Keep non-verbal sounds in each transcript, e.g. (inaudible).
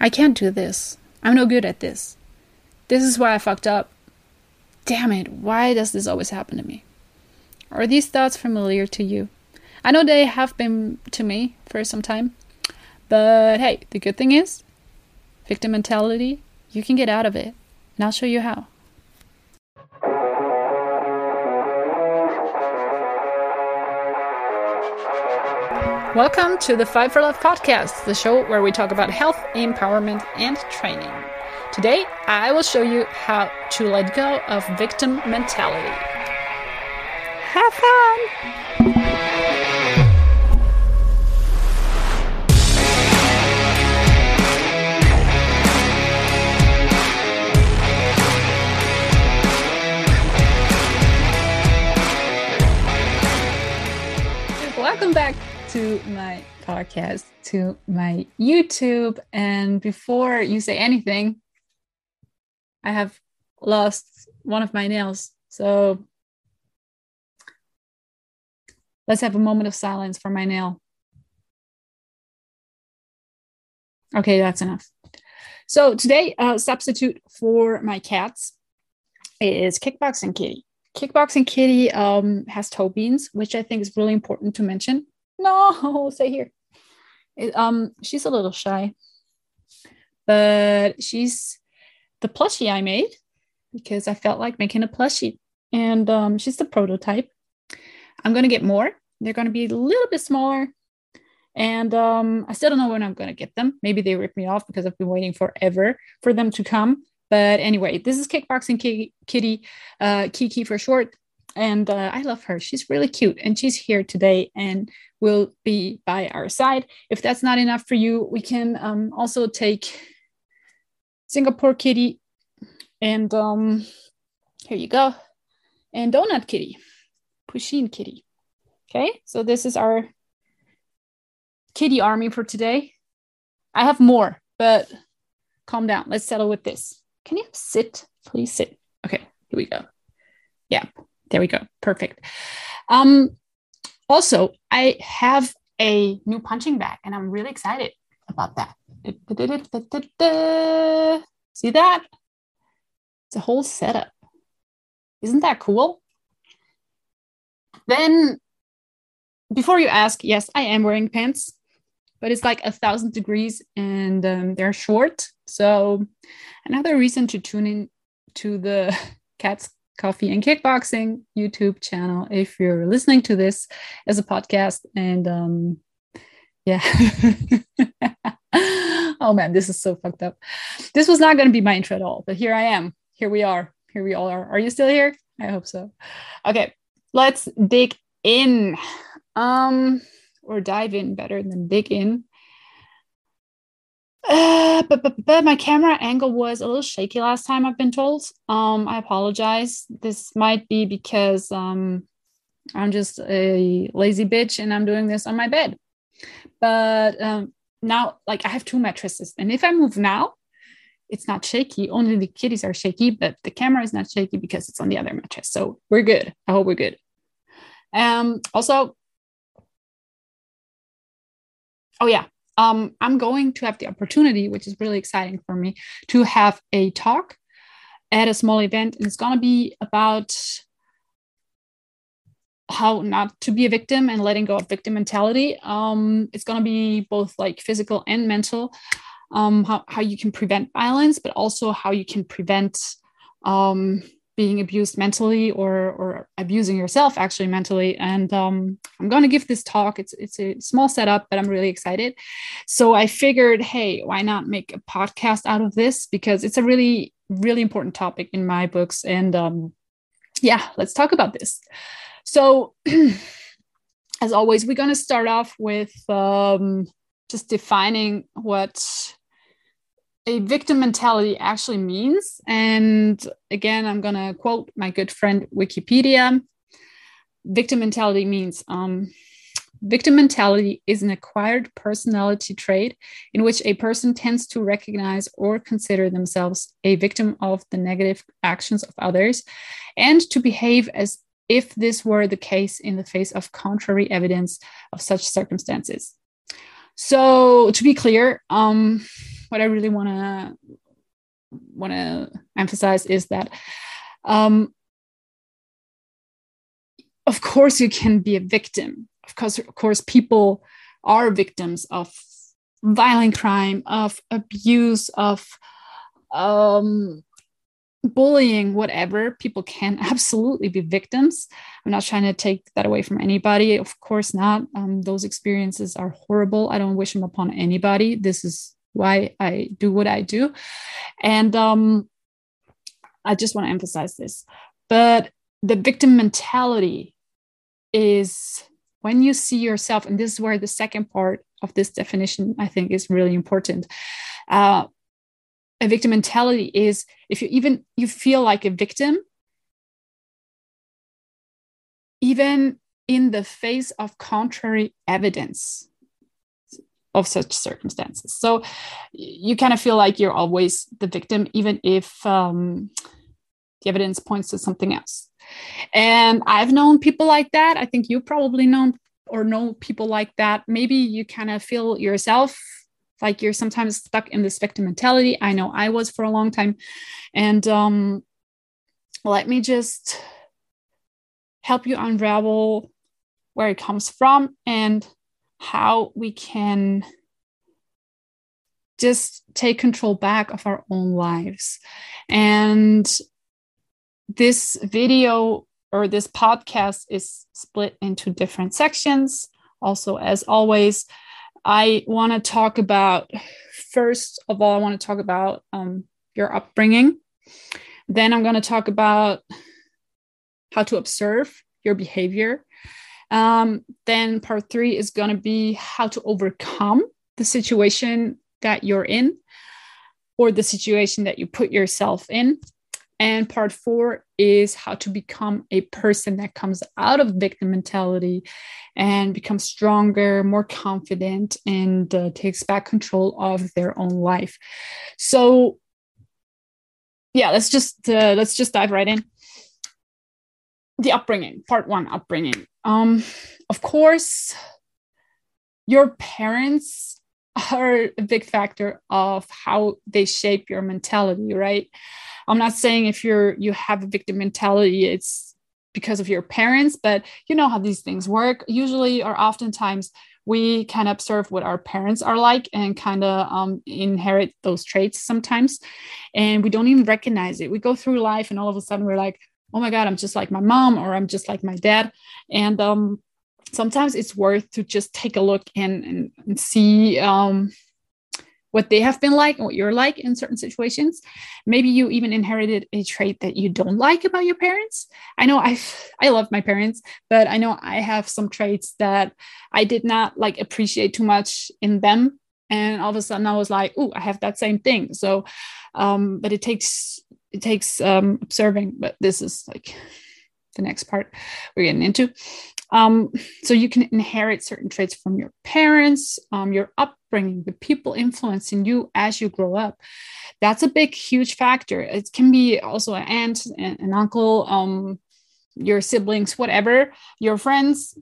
I can't do this. I'm no good at this. This is why I fucked up. Damn it, why does this always happen to me? Are these thoughts familiar to you? I know they have been to me for some time, but hey, the good thing is, victim mentality, you can get out of it, and I'll show you how. Welcome to the Five for Love podcast, the show where we talk about health, empowerment, and training. Today, I will show you how to let go of victim mentality. Have fun! Welcome back to my podcast, to my YouTube. And before you say anything, I have lost one of my nails. So let's have a moment of silence for my nail. Okay, that's enough. So today, a uh, substitute for my cats is Kickboxing Kitty. Kickboxing Kitty um, has toe beans, which I think is really important to mention. No, (laughs) stay here. It, um, she's a little shy, but she's the plushie I made because I felt like making a plushie, and um, she's the prototype. I'm gonna get more. They're gonna be a little bit smaller, and um, I still don't know when I'm gonna get them. Maybe they rip me off because I've been waiting forever for them to come. But anyway, this is Kickboxing Kitty, uh, Kiki for short. And uh, I love her. She's really cute. And she's here today and will be by our side. If that's not enough for you, we can um, also take Singapore Kitty and um, here you go. And Donut Kitty, Pusheen Kitty. Okay, so this is our kitty army for today. I have more, but calm down. Let's settle with this. Can you sit? Please sit. Okay, here we go. Yeah, there we go. Perfect. Um, also, I have a new punching bag and I'm really excited about that. See that? It's a whole setup. Isn't that cool? Then, before you ask, yes, I am wearing pants, but it's like a thousand degrees and um, they're short. So, another reason to tune in to the (laughs) Cats Coffee and Kickboxing YouTube channel if you're listening to this as a podcast. And um, yeah. (laughs) oh man, this is so fucked up. This was not going to be my intro at all, but here I am. Here we are. Here we all are. Are you still here? I hope so. Okay, let's dig in. Um, or dive in better than dig in. Uh, but, but, but my camera angle was a little shaky last time I've been told. Um, I apologize. This might be because um, I'm just a lazy bitch and I'm doing this on my bed. But um, now, like I have two mattresses, and if I move now, it's not shaky. Only the kitties are shaky, but the camera is not shaky because it's on the other mattress. So we're good. I hope we're good. Um, also, oh yeah, um, I'm going to have the opportunity, which is really exciting for me, to have a talk at a small event. And it's going to be about how not to be a victim and letting go of victim mentality. Um, it's going to be both like physical and mental, um, how, how you can prevent violence, but also how you can prevent um, being abused mentally or or abusing yourself actually mentally. And um, i'm going to give this talk. It's it's a small setup but i'm really excited. So i figured hey why not make a podcast out of this? Because it's a really really important topic in my books. And um, yeah let's talk about this. So (clears throat) as always we're going to start off with um, just defining what a victim mentality actually means. And again, I'm going to quote my good friend Wikipedia. Victim mentality means um, victim mentality is an acquired personality trait in which a person tends to recognize or consider themselves a victim of the negative actions of others and to behave as if this were the case in the face of contrary evidence of such circumstances. So, to be clear, um, what I really want to want to emphasize is that um, of course you can be a victim. Of course of course people are victims of violent crime of abuse of um, bullying whatever. People can (laughs) absolutely be victims. I'm not trying to take that away from anybody. Of course not. Um, those experiences are horrible. I don't wish them upon anybody. This is why I do what I do. And um, I just want to emphasize this. But the victim mentality is when you see yourself, and this is where the second part of this definition I think is really important. Uh, a victim mentality is if you even you feel like a victim, even in the face of contrary evidence of such circumstances. So you kind of feel like you're always the victim, even if um, the evidence points to something else. And I've known people like that. I think you probably know or know people like that. Maybe you kind of feel yourself like you're sometimes stuck in this victim mentality. I know I was for a long time. And um, let me just help you unravel where it comes from and how we can just take control back of our own lives. And this video or this podcast is split into different sections. Also, as always, I want to talk about first of all, I want to talk about um, your upbringing. Then I'm going to talk about how to observe your behavior um, then part three is going to be how to overcome the situation that you're in or the situation that you put yourself in. And part four is how to become a person that comes out of victim mentality and becomes stronger, more confident, and uh, takes back control of their own life. So, yeah, let's just uh, let's just dive right in. The upbringing, part one, upbringing. Um, of course, your parents are a big factor of how they shape your mentality, right? I'm not saying if you're you have a victim mentality, it's because of your parents, but you know how these things work. Usually, or oftentimes, we can observe what our parents are like and kind of um, inherit those traits sometimes, and we don't even recognize it. We go through life, and all of a sudden, we're like, oh my god i'm just like my mom or i'm just like my dad. And um, sometimes it's worth to just take a look and, and, and see um, what they have been like and what you're like in certain situations. Maybe you even inherited a trait that you don't like about your parents. I know i (laughs) i love my parents but i know i have some traits that i did not like appreciate too much in them. And all of a sudden i was like oh i have that same thing. So um, but it takes it takes um, observing, but this is like the next part we're getting into. Um, so you can inherit certain traits from your parents, um, your upbringing, the people influencing you as you grow up. That's a big, huge factor. It can be also an aunt, an uncle, um, your siblings, whatever, your friends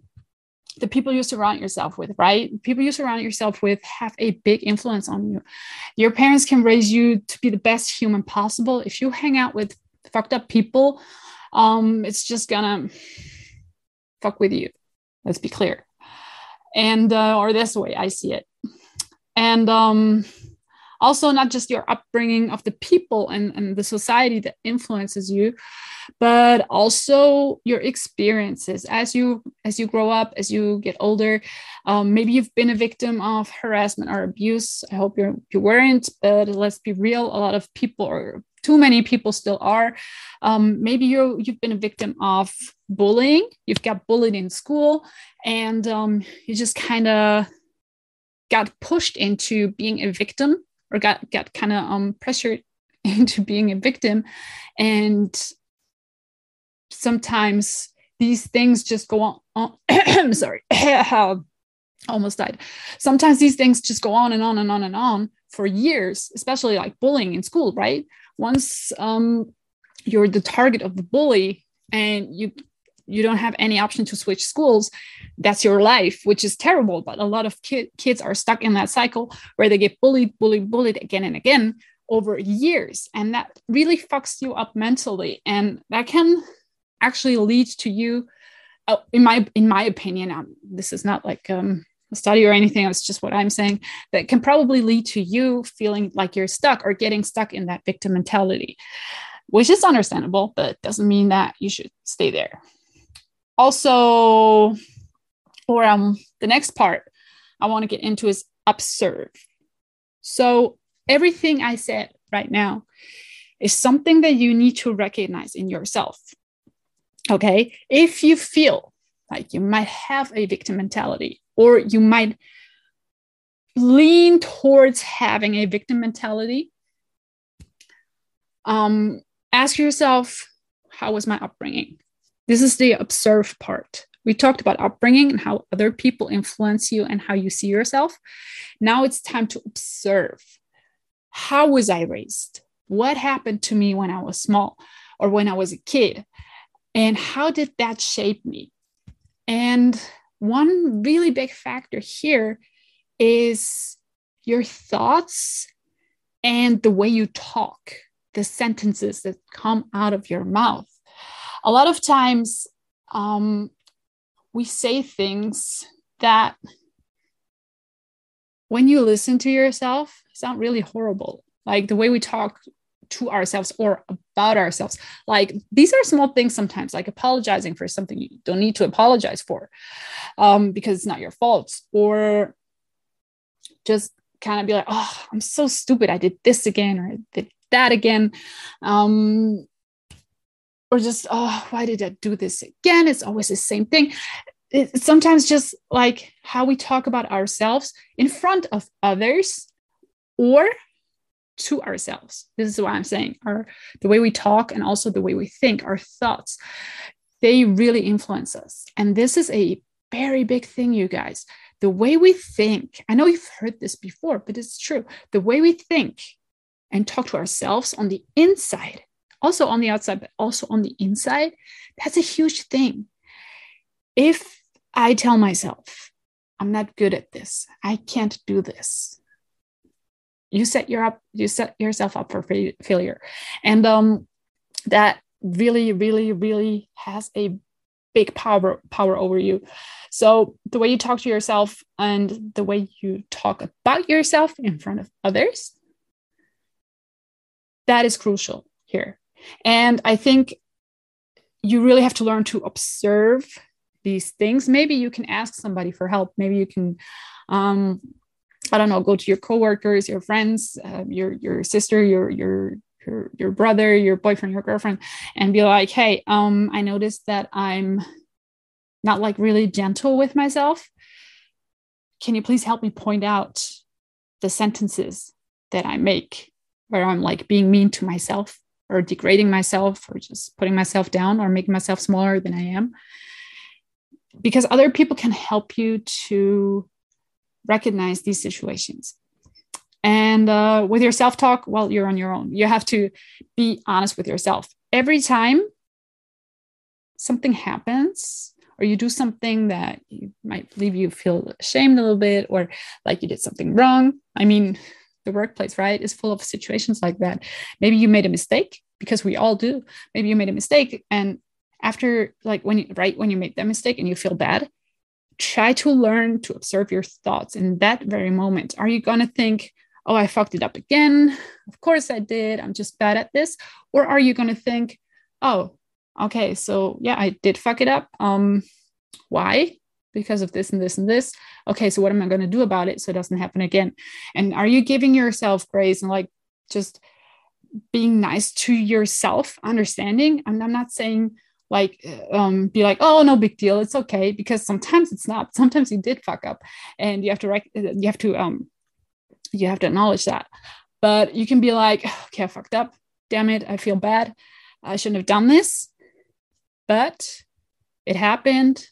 the people you surround yourself with, right? People you surround yourself with have a big influence on you. Your parents can raise you to be the best human possible. If you hang out with fucked up people, um, it's just gonna fuck with you. Let's be clear. And uh, or this way I see it. And um, also not just your upbringing of the people and, and the society that influences you but also your experiences. As you as you grow up as you get older um, maybe you've been a victim of harassment or abuse. I hope you're you weren't but let's be real a lot of people or too many people still are. Um, maybe you you've been a victim of bullying. You've got bullied in school and um, you just kind of got pushed into being a victim or got got kind of um, pressured (laughs) into being a victim. And sometimes these things just go on, on i'm (clears throat) sorry (clears throat) almost died. Sometimes these things just go on and on and on and on for years especially like bullying in school right? Once um, you're the target of the bully and you you don't have any option to switch schools that's your life which is terrible. But a lot of ki- kids are stuck in that cycle where they get bullied bullied bullied again and again over years. And that really fucks you up mentally. And that can actually lead to you uh, in my in my opinion um, this is not like um, a study or anything it's just what i'm saying that can probably lead to you feeling like you're stuck or getting stuck in that victim mentality which is understandable but doesn't mean that you should stay there also or um the next part i want to get into is observe. So everything i said right now is something that you need to recognize in yourself okay? If you feel like you might have a victim mentality or you might lean towards having a victim mentality um, ask yourself how was my upbringing this is the observe part. We talked about upbringing and how other people influence you and how you see yourself. Now it's time to observe. How was i raised? What happened to me when i was small or when i was a kid? And how did that shape me? And one really big factor here is your thoughts and the way you talk, the sentences that come out of your mouth. A lot of times, um, we say things that when you listen to yourself sound really horrible. Like the way we talk to ourselves or about ourselves. Like these are small things sometimes, like apologizing for something you don't need to apologize for um, because it's not your fault, or just kind of be like, oh, I'm so stupid. I did this again or I did that again. Um, or just, oh, why did I do this again? It's always the same thing. It's sometimes just like how we talk about ourselves in front of others or to ourselves. This is what I'm saying. Our the way we talk and also the way we think, our thoughts, they really influence us. And this is a very big thing, you guys. The way we think, I know you've heard this before, but it's true. The way we think and talk to ourselves on the inside, also on the outside, but also on the inside, that's a huge thing. If I tell myself, I'm not good at this, I can't do this, you set your up you set yourself up for fa- failure. And um that really really really has a big power power over you. So the way you talk to yourself and the way you talk about yourself in front of others that is crucial here and i think you really have to learn to observe these things. Maybe you can ask somebody for help. Maybe you can um, I don't know, go to your coworkers, your friends, uh, your your sister, your your your your brother, your boyfriend, your girlfriend, and be like, hey, um, I noticed that I'm not like really gentle with myself. Can you please help me point out the sentences that I make where I'm like being mean to myself or degrading myself or just putting myself down or making myself smaller than I am? Because other people can help you to recognize these situations. And uh, with your self talk, well, you're on your own. You have to be honest with yourself. Every time something happens, or you do something that you might leave you feel ashamed a little bit, or like you did something wrong. I mean, the workplace, right, is full of situations like that. Maybe you made a mistake because we all do. Maybe you made a mistake, and after, like, when you right when you made that mistake and you feel bad, try to learn to observe your thoughts in that very moment. Are you going to think, oh, I fucked it up again? Of course I did. I'm just bad at this. Or are you going to think, oh, okay, so yeah, I did fuck it up. Um, why? Because of this and this and this. Okay, so what am I going to do about it so it doesn't happen again? And are you giving yourself grace and like just being nice to yourself, understanding? And I'm not saying like um, be like oh no big deal it's okay because sometimes it's not sometimes you did fuck up and you have to rec- you have to um you have to acknowledge that but you can be like okay i fucked up damn it i feel bad i shouldn't have done this but it happened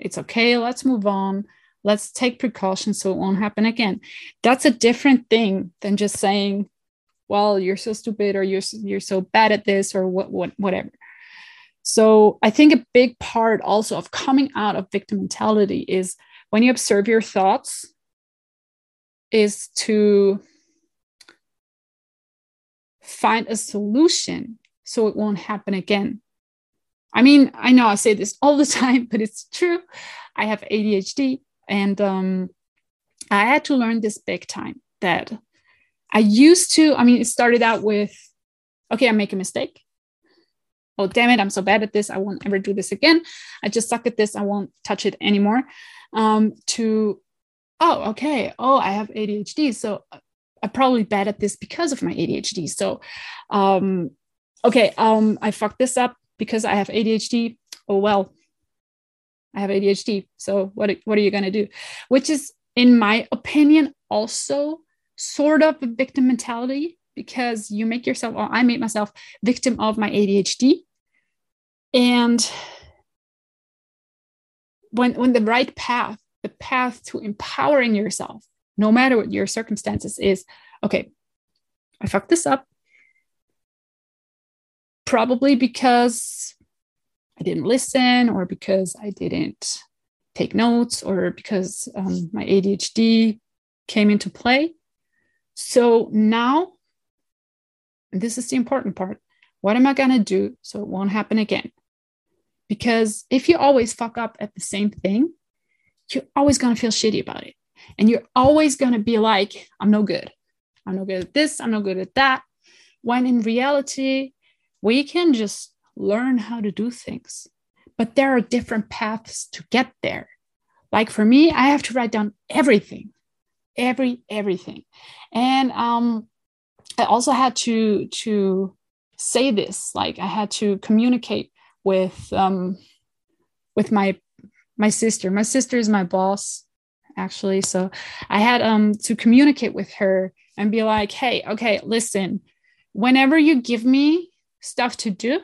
it's okay let's move on. Let's take precautions so it won't happen again. That's a different thing than just saying well you're so stupid or you're you're so bad at this or what what whatever. So I think a big part also of coming out of victim mentality is when you observe your thoughts, is to find a solution so it won't happen again. I mean, I know I say this all the (laughs) time, but it's true. I have ADHD, and um, I had to learn this big time that I used to. I mean, it started out with, okay, I make a mistake. Oh, damn it, I'm so bad at this. I won't ever do this again. I just suck at this. I won't touch it anymore. Um, to, oh, okay. Oh, I have ADHD. So I'm probably bad at this because of my ADHD. So, um, okay, um, I fucked this up because I have ADHD. Oh well, I have ADHD. So what what are you gonna do? Which is, in my opinion, also sort of a victim mentality because you make yourself, or I made myself victim of my ADHD. And when when the right path, the path to empowering yourself, no matter what your circumstances is, okay, I fucked this up probably because I didn't listen or because I didn't take notes or because um, my ADHD came into play. So now, this is the important part. What am I going to do so it won't happen again? Because if you always fuck up at the same thing, you're always going to feel shitty about it. And you're always going to be like, I'm no good. I'm no good at this. I'm no good at that. When in reality, we can just learn how to do things, but there are different paths to get there. Like for me, I have to write down everything, every everything, and um, I also had to to say this. Like I had to communicate with um, with my my sister. My sister is my boss, actually. So I had um to communicate with her and be like, hey, okay, listen, whenever you give me stuff to do,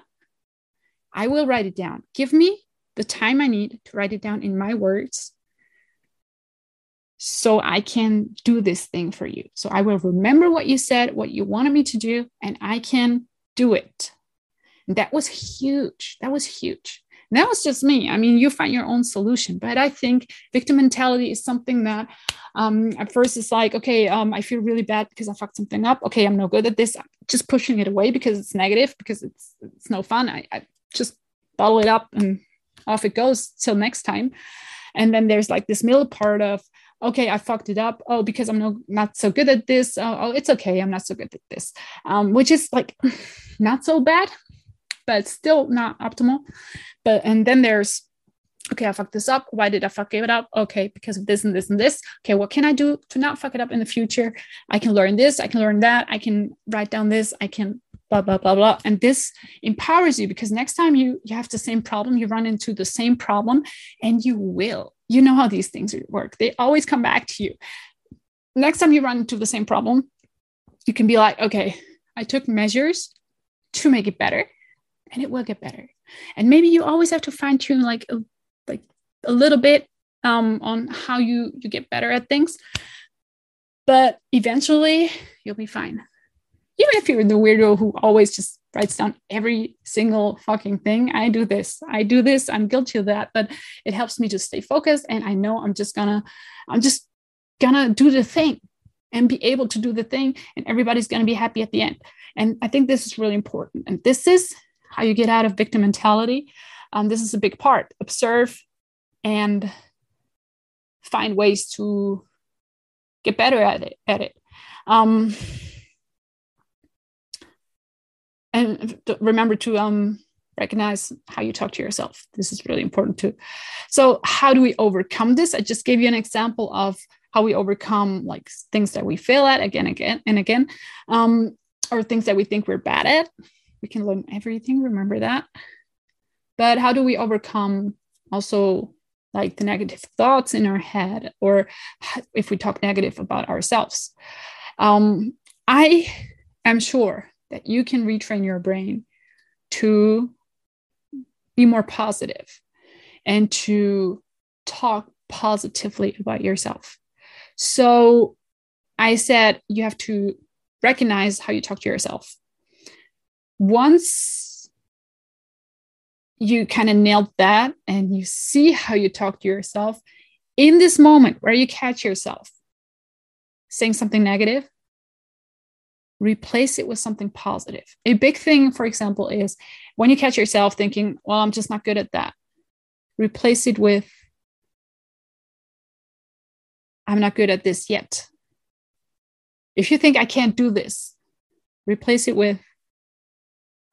I will write it down. Give me the time I need to write it down in my words so I can do this thing for you. So I will remember what you said, what you wanted me to do, and I can do it. And that was huge. That was huge. And that was just me. I mean, you find your own solution. But I think victim mentality is something that um, at first it's like, okay, um, I feel really bad because I fucked something up. Okay, I'm no good at this. I'm just pushing it away because it's negative, because it's it's no fun. I, I just bottle it up and off it goes till next time. And then there's like this middle part of, okay, I fucked it up. Oh, because I'm no, not so good at this. Oh, oh, it's okay. I'm not so good at this, um, which is like (sighs) not so bad, but still not optimal. But and then there's okay, I fucked this up. Why did I fuck it up? Okay, because of this and this and this. Okay, what can I do to not fuck it up in the future? I can learn this, I can learn that, I can write down this, I can blah blah blah blah. And this empowers you because next time you you have the same problem, you run into the same problem, and you will. You know how these things work. They always come back to you. Next time you run into the same problem, you can be like, okay, I took measures to make it better, and it will get better. And maybe you always have to fine tune like a like a little bit um, on how you you get better at things. But eventually you'll be fine. Even if you're the weirdo who always just writes down every single fucking thing i do this i do this i'm guilty of that but it helps me to stay focused and i know i'm just gonna i'm just gonna do the thing and be able to do the thing and everybody's gonna be happy at the end. And i think this is really important. And this is how you get out of victim mentality um, this is a big part. Observe and find ways to get better at it. At it. Um, and remember to um, recognize how you talk to yourself. This is really important too. So, how do we overcome this? I just gave you an example of how we overcome like things that we fail at again, again, and again, um, or things that we think we're bad at. We can learn everything. Remember that. But how do we overcome also like the negative thoughts in our head or if we talk negative about ourselves? Um, i am sure that you can retrain your brain to be more positive and to talk positively about yourself. So i said you have to recognize how you talk to yourself once you kind of nailed that and you see how you talk to yourself in this moment where you catch yourself saying something negative, replace it with something positive. A big thing, for example, is when you catch yourself thinking, well, I'm just not good at that, replace it with, I'm not good at this yet. If you think I can't do this, replace it with,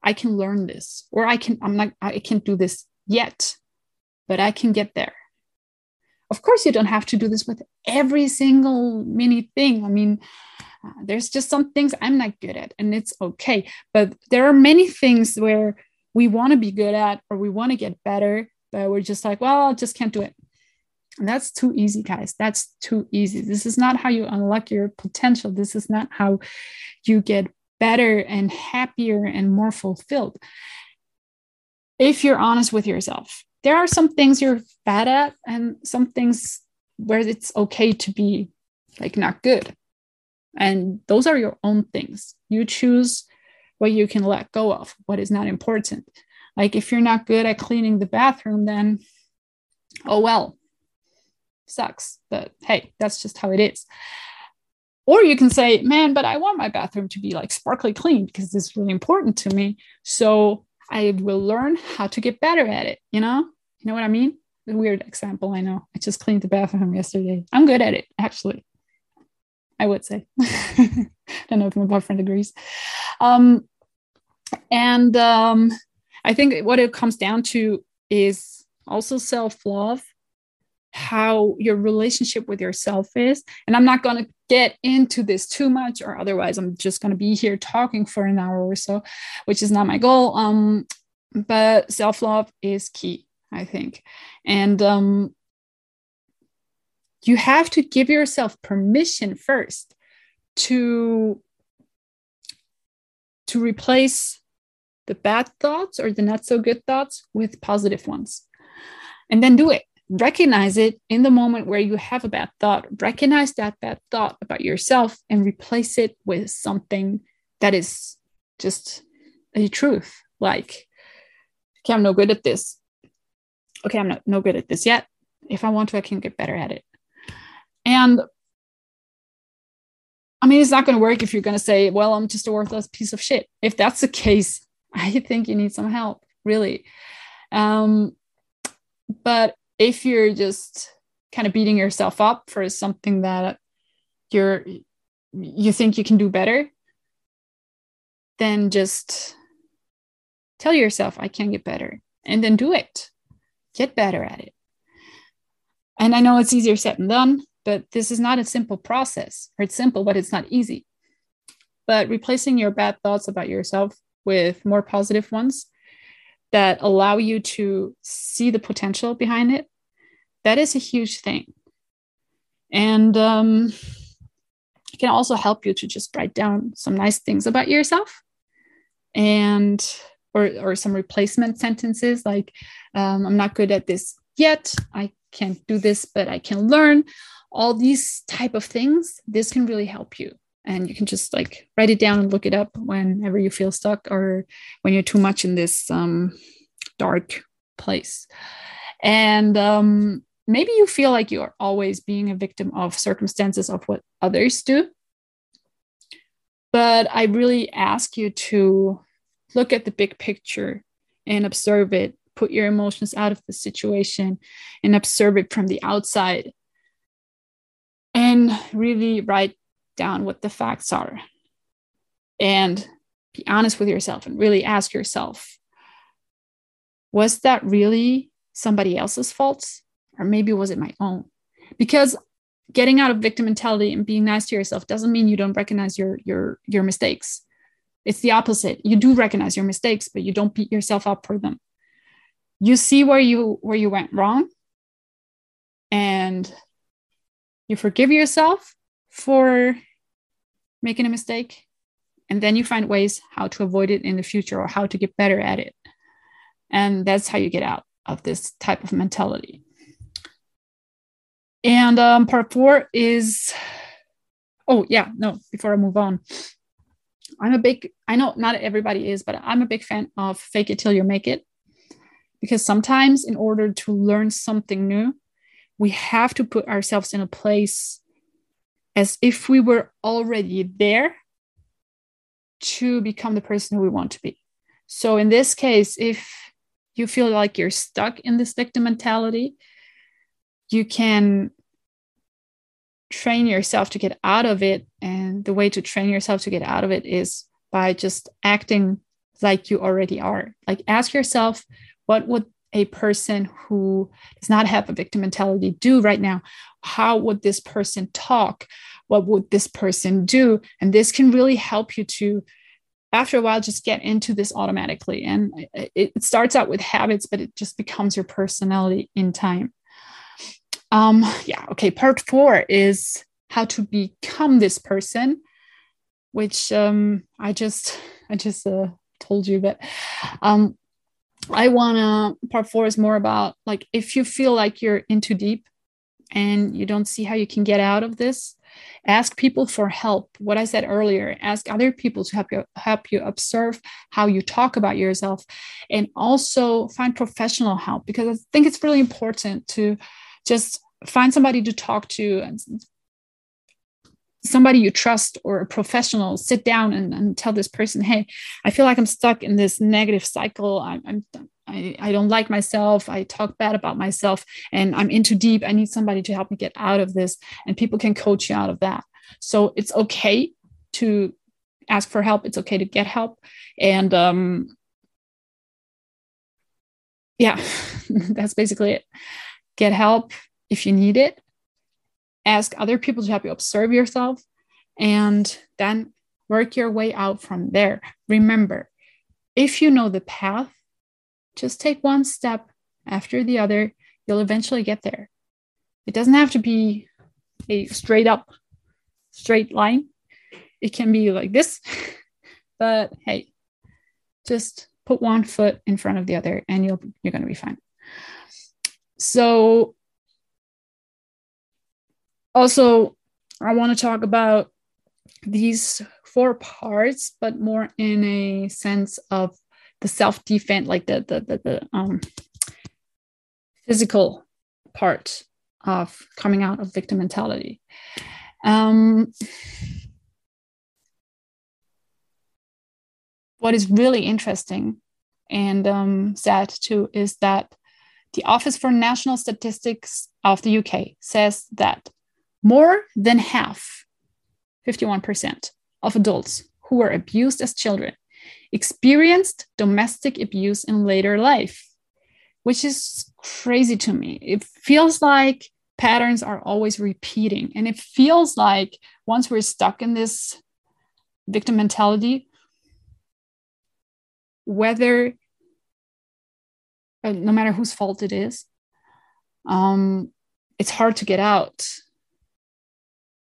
I can learn this, or I can, I'm not, I can't do this yet, but I can get there. Of course, you don't have to do this with every single mini thing. I mean, uh, there's just some things I'm not good at, and it's okay. But there are many things where we want to be good at or we want to get better, but we're just like, well, I just can't do it. And that's too easy, guys. That's too easy. This is not how you unlock your potential. This is not how you get better and happier and more fulfilled. If you're honest with yourself, there are some things you're bad at and some things where it's okay to be like not good. And those are your own things. You choose what you can let go of, what is not important. Like if you're not good at cleaning the bathroom, then oh well, sucks. But hey, that's just how it is. Or you can say, man, but I want my bathroom to be like sparkly clean because it's really important to me. So I will learn how to get better at it. You know, you know what I mean? A weird example, I know. I just cleaned the bathroom yesterday. I'm good at it, actually. I would say. (laughs) I don't know if my boyfriend agrees. Um, and um, I think what it comes down to is also self love, how your relationship with yourself is. And I'm not going to get into this too much, or otherwise, I'm just going to be here talking for an hour or so, which is not my goal. Um, but self love is key, I think. And um, you have to give yourself permission first to to replace the bad thoughts or the not so good thoughts with positive ones and then do it recognize it in the moment where you have a bad thought. Recognize that bad thought about yourself and replace it with something that is just a truth. Like okay i'm no good at this. Okay i'm not no good at this yet. If i want to i can get better at it. And I mean, it's not going to work if you're going to say, well, I'm just a worthless piece of shit. If that's the case, (laughs) I think you need some help, really. Um, but if you're just kind of beating yourself up for something that you're you think you can do better, then just tell yourself, I can get better, and then do it. Get better at it. And I know it's easier said than done, but this is not a simple process, or it's simple, but it's not easy. But replacing your bad thoughts about yourself with more positive ones that allow you to see the potential behind it, that is a huge thing. And um, it can also help you to just write down some nice things about yourself and or, or some replacement sentences like um, i'm not good at this yet. I can't do this but i can learn. All these type of things this can really help you and you can just like write it down and look it up whenever you feel stuck or when you're too much in this um, dark place. And um, maybe you feel like you're always being a victim of circumstances of what others do. But i really ask you to look at the big picture and observe it. Put your emotions out of the situation and observe it from the outside. And really write down what the facts are. And be honest with yourself and really ask yourself was that really somebody else's fault? Or maybe was it my own? Because getting out of victim mentality and being nice to yourself doesn't mean you don't recognize your your your mistakes. It's the opposite. You do recognize your mistakes but you don't beat yourself up for them. You see where you where you went wrong and you forgive yourself for making a mistake and then you find ways how to avoid it in the future or how to get better at it. And that's how you get out of this type of mentality. And um, part four is oh yeah no before i move on. I'm a big i know not everybody is but i'm a big fan of fake it till you make it. Because sometimes in order to learn something new we have to put ourselves in a place as if we were already there to become the person who we want to be. So in this case if you feel like you're stuck in this victim mentality you can train yourself to get out of it. And the way to train yourself to get out of it is by just acting like you already are. Like ask yourself what would a person who does not have a victim mentality do right now how would this person talk? What would this person do? And this can really help you to after a while just get into this automatically. And it, it starts out with habits but it just becomes your personality in time. Um, yeah, okay. Part four is how to become this person, which um, I just I just uh, told you, but um, I wanna. Part four is more about like if you feel like you're in too deep and you don't see how you can get out of this, ask people for help what i said earlier ask other people to help you help you observe how you talk about yourself and also find professional help because i think it's really important to just find somebody to talk to and somebody you trust or a professional sit down and, and tell this person hey i feel like i'm stuck in this negative cycle. I'm, I'm I, I don't like myself. I talk bad about myself and i'm into deep. I need somebody to help me get out of this. And people can coach you out of that. So it's okay to ask for help. It's okay to get help. And um yeah (laughs) that's basically it. Get help if you need it. Ask other people to help you observe yourself and then work your way out from there. Remember, if you know the path, just take one step after the other. You'll eventually get there. It doesn't have to be a straight up, straight line. It can be like this, (laughs) but hey, just put one foot in front of the other and you'll you're going to be fine. So also, I want to talk about these four parts, but more in a sense of the self defense, like the the the, the um, physical part of coming out of victim mentality. Um, what is really interesting and um, sad too is that the Office for National Statistics of the UK says that more than half, 51%, of adults who were abused as children experienced domestic abuse in later life, which is crazy to me. It feels like patterns are always repeating. And it feels like once we're stuck in this victim mentality, whether uh, no matter whose fault it is, um, it's hard to get out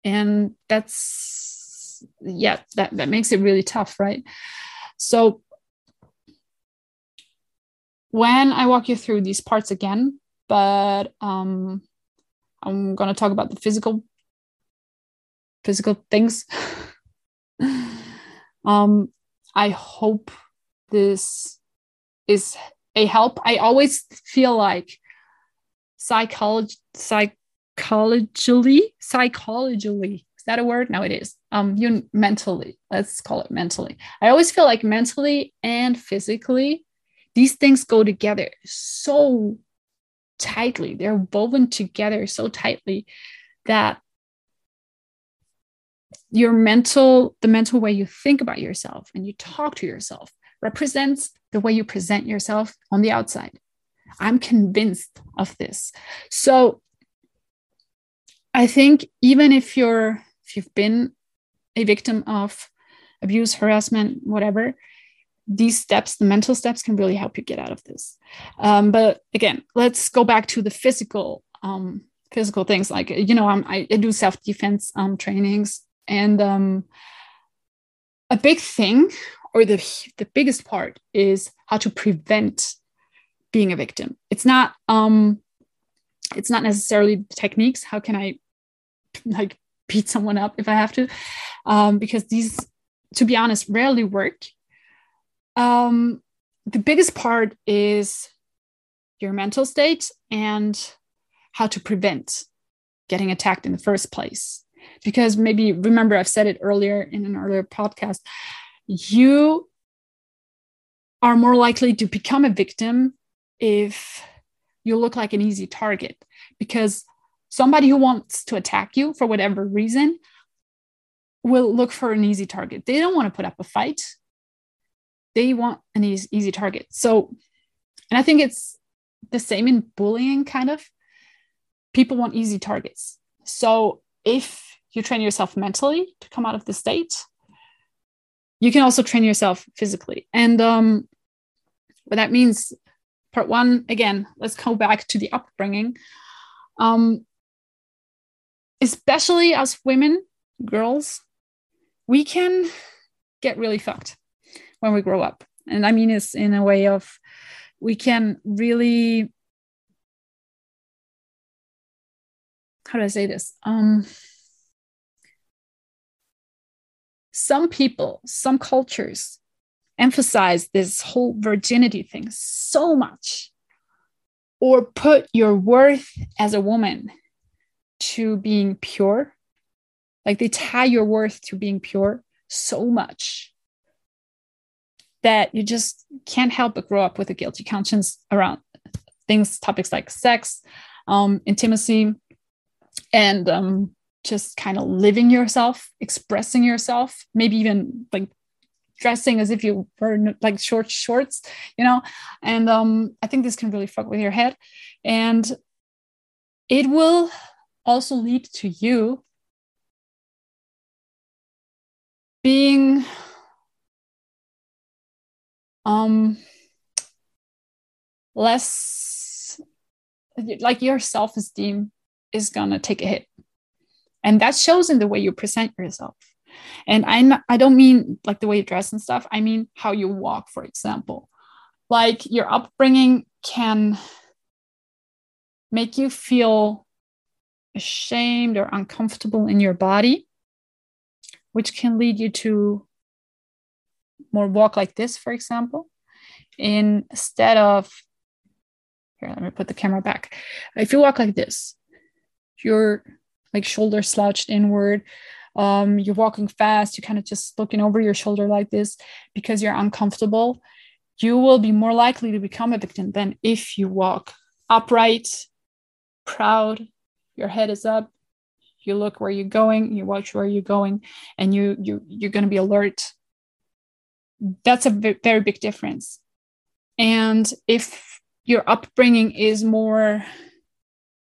and that's yeah that, that makes it really tough right? So when i walk you through these parts again but um i'm going to talk about the physical physical things. (laughs) Um i hope this is a help. I always feel like psychology psych psychologically psychologically. Is that a word? No it is. Um you mentally. Let's call it mentally. I always feel like mentally and physically these things go together so tightly. They're woven together so tightly that your mental the mental way you think about yourself and you talk to yourself represents the way you present yourself on the outside. I'm convinced of this. So I think even if you're if you've been a victim of abuse, harassment, whatever, these steps, the mental steps, can really help you get out of this. Um, but again, let's go back to the physical um, physical things. Like you know, I'm, I, I do self defense um, trainings, and um, a big thing, or the the biggest part, is how to prevent being a victim. It's not um, it's not necessarily techniques. How can I like beat someone up if I have to, um, because these, to be honest, rarely work. Um, the biggest part is your mental state and how to prevent getting attacked in the first place. Because maybe remember, I've said it earlier in an earlier podcast, you are more likely to become a victim if you look like an easy target. Because somebody who wants to attack you for whatever reason will look for an easy target. They don't want to put up a fight. They want an easy, easy target. So, and I think it's the same in bullying, kind of. People want easy targets. So, if you train yourself mentally to come out of the state, you can also train yourself physically. And um, what that means, part one, again, let's go back to the upbringing. Um, especially as women, girls, we can get really fucked when we grow up. And I mean, it's in a way of we can really, how do I say this? Um, some people, some cultures emphasize this whole virginity thing so much, or put your worth as a woman to being pure like they tie your worth to being pure so much that you just can't help but grow up with a guilty conscience around things, topics like sex, um, intimacy, and um, just kind of living yourself, expressing yourself, maybe even like dressing as if you were like short shorts, you know. And um, I think this can really fuck with your head, and it will also lead to you being um less like your self-esteem is gonna take a hit. And that shows in the way you present yourself. And i i don't mean like the way you dress and stuff. I mean how you walk for example. Like your upbringing can make you feel ashamed or uncomfortable in your body which can lead you to more walk like this, for example, instead of here, let me put the camera back. If you walk like this, you're like shoulder slouched inward. Um, you're walking fast, you're kind of just looking over your shoulder like this because you're uncomfortable. You will be more likely to become a victim than if you walk upright, proud, your head is up, you look where you're going you watch where you're going and you you you're going to be alert. That's a very big difference. And if your upbringing is more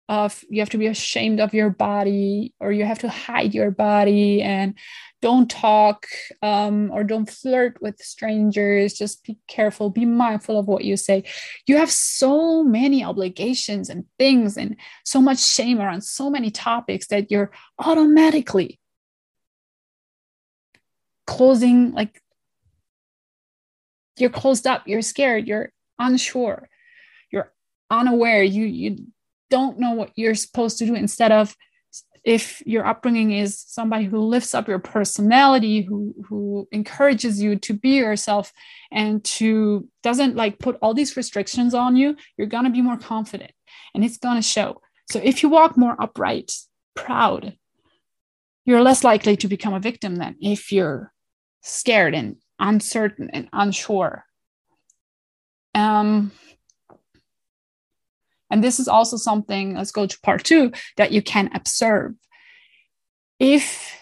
of you have to be ashamed of your body or you have to hide your body and don't talk um, or don't flirt with strangers. Just be careful be mindful of what you say. You have so many obligations and things and so much shame around so many topics that you're automatically closing like you're closed up you're scared you're unsure you're unaware you you don't know what you're supposed to do instead of if your upbringing is somebody who lifts up your personality who who encourages you to be yourself and to doesn't like put all these restrictions on you you're going to be more confident and it's going to show. So if you walk more upright proud you're less likely to become a victim than if you're scared and uncertain and unsure. Um and this is also something, let's go to part two, that you can observe. If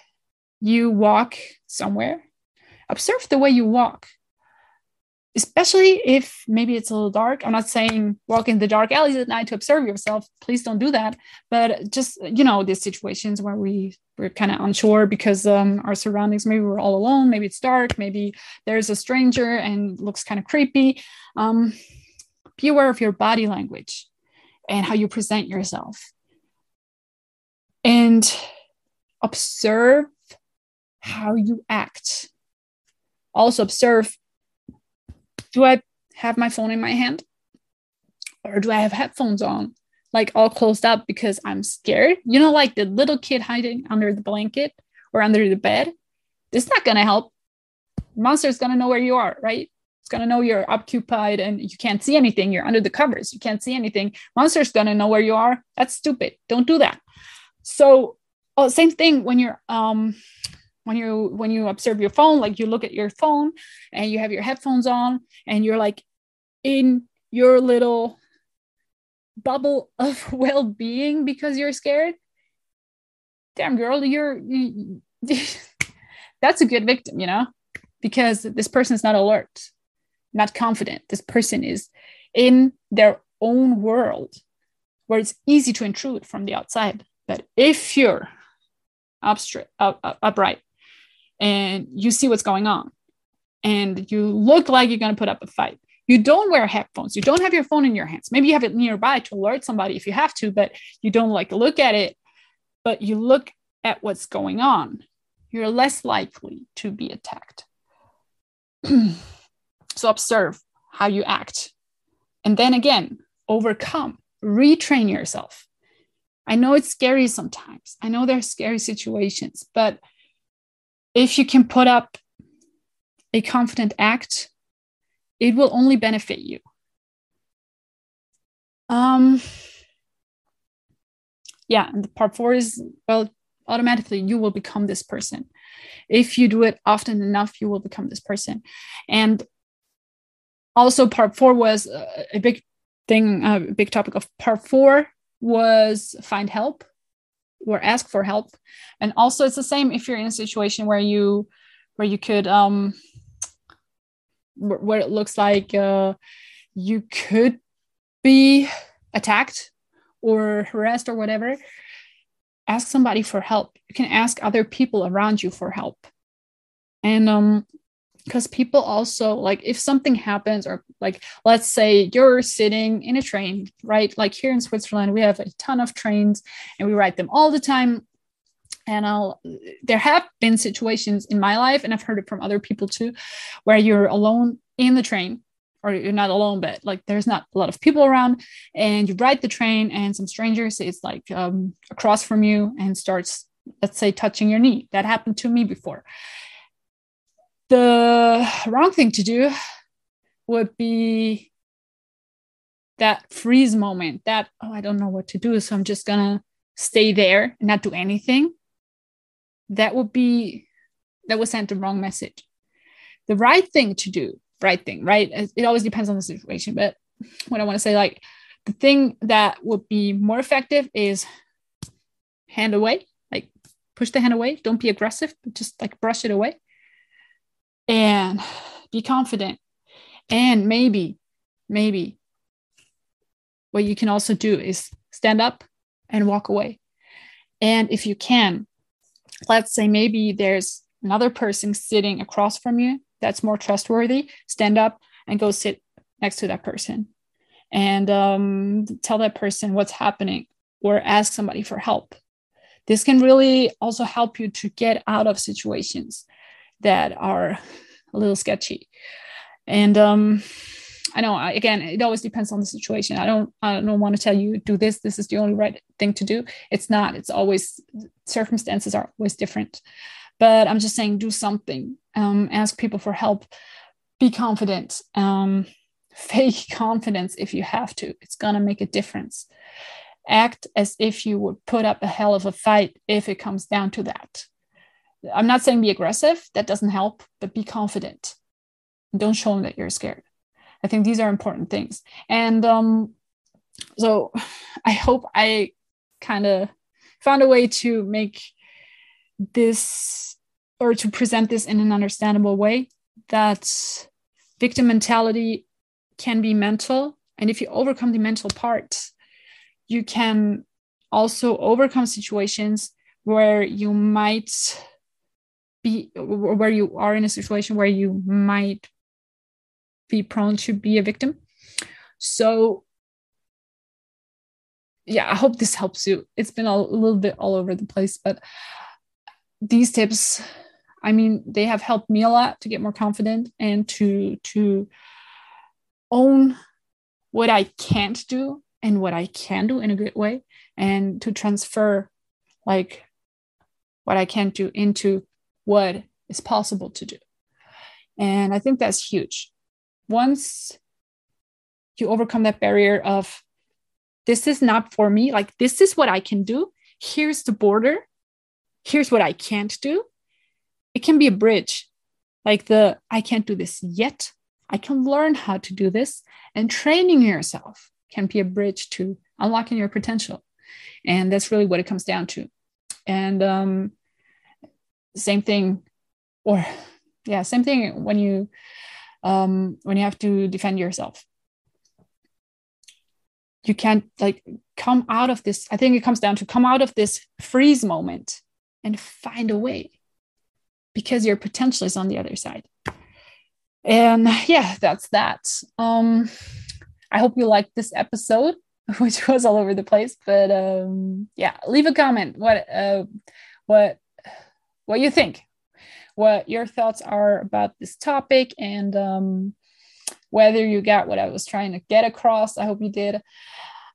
you walk somewhere, observe the way you walk, especially if maybe it's a little dark. I'm not saying walk in the dark alleys at night to observe yourself. Please don't do that. But just, you know, these situations where we, we're kind of unsure because um, our surroundings, maybe we're all alone, maybe it's dark, maybe there's a stranger and looks kind of creepy. Um, be aware of your body language and how you present yourself. And observe how you act. Also, observe do I have my phone in my hand? Or do I have headphones on, like all closed up because I'm scared? You know, like the little kid hiding under the blanket or under the bed. It's not going to help. Monster's going to know where you are, right? It's gonna know you're occupied and you can't see anything. You're under the covers. You can't see anything. Monster's gonna know where you are. That's stupid. Don't do that. So, oh, same thing when you're um when you when you observe your phone like you look at your phone and you have your headphones on and you're like in your little bubble (laughs) of well-being because you're scared damn girl you're you, (laughs) that's a good victim you know because this person is not alert not confident. This person is in their own world where it's easy to intrude from the outside. But if you're up, up, upright and you see what's going on and you look like you're going to put up a fight you don't wear headphones. You don't have your phone in your hands. Maybe you have it nearby to alert somebody if you have to but you don't like look at it but you look at what's going on you're less likely to be attacked (clears throat) so observe how you act and then again overcome retrain yourself i know it's scary sometimes i know there's scary situations but if you can put up a confident act, it will only benefit you. Um, yeah, and the part four is well, automatically you will become this person. If you do it often enough, you will become this person. And also, part four was a big thing, a big topic of part four was find help or ask for help. And also it's the same if you're in a situation where you where you could um where it looks like uh, you could be attacked or harassed or whatever ask somebody for help. You can ask other people around you for help. And um because people also like if something happens or like let's say you're sitting in a train right? Like here in switzerland we have a ton of trains and we ride them all the time. And i'll there have been situations in my life and i've heard it from other people too where you're alone in the train or you're not alone but like there's not a lot of people around and you ride the train and some stranger sits like um, across from you and starts let's say touching your knee. That happened to me before the wrong thing to do would be that freeze moment that oh i don't know what to do so i'm just gonna stay there and not do anything. That would be that would send the wrong message. The right thing to do right thing right? It always depends on the situation but what i want to say like the thing that would be more effective is hand away like push the hand away. Don't be aggressive but just like brush it away and be confident. And maybe, maybe what you can also do is stand up and walk away. And if you can, let's say maybe there's another person sitting across from you that's more trustworthy, stand up and go sit next to that person and um, tell that person what's happening or ask somebody for help. This can really also help you to get out of situations that are a little sketchy. And um, I know again, it always depends on the situation. I don't I don't want to tell you do this. This is the only right thing to do. It's not. It's always circumstances are always different. But I'm just saying, do something. Um, ask people for help. Be confident. Um, (laughs) fake confidence if you have to. It's gonna make a difference. Act as if you would put up a hell of a fight if it comes down to that. I'm not saying be aggressive, that doesn't help, but be confident. Don't show them that you're scared. I think these are important things. And um, so (sighs) I hope I kind of found a way to make this or to present this in an understandable way that victim mentality can be mental. And if you overcome the mental part, you can also overcome situations where you might be where you are in a situation where you might be prone to be a victim. So yeah i hope this helps you. It's been a little bit all over the place but these tips i mean they have helped me a lot to get more confident and to to own what i can't do and what i can do in a good way and to transfer like what i can't do into what is possible to do. And I think that's huge. once you overcome that barrier of this is not for me, like this is what I can do, here's the border, here's what I can't do, it can be a bridge. Like the I can't do this yet, I can learn how to do this, and training yourself can be a bridge to unlocking your potential. And that's really what it comes down to. And um, same thing, or yeah, same thing when you um, when you have to defend yourself. You can't like come out of this. I think it comes down to come out of this freeze moment and find a way because your potential is on the other side. And yeah, that's that. Um, I hope you liked this episode, (laughs) which was all over the place. But um, yeah, leave a comment. What uh, what what you think? What your thoughts are about this topic, and um, whether you got what I was trying to get across. I hope you did.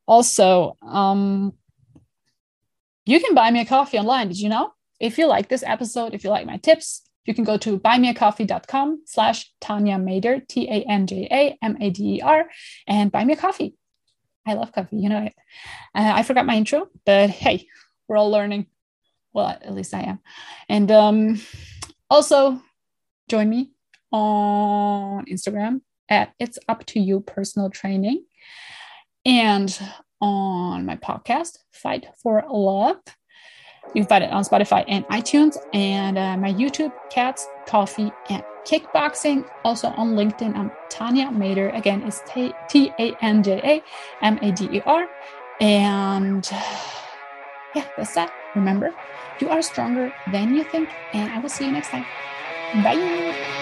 Also, um, you can buy me a coffee online. Did you know? If you like this episode, if you like my tips, you can go to buymeacoffee.com slash Tanja Mader, T-A-N-J-A-M-A-D-E-R, and buy me a coffee. I love coffee, you know it. Uh, I forgot my intro, but hey, we're all learning. Well, at least I am. And um, also join me on Instagram at It's Up to You Personal Training and on my podcast, Fight for Love. You can find it on Spotify and iTunes, and uh, my YouTube, Cats, Coffee, and Kickboxing. Also on LinkedIn, I'm Tanja Mader. Again, it's T A N J A M A D E R. And yeah, that's that. Remember, you are stronger than you think, and I will see you next time. Bye.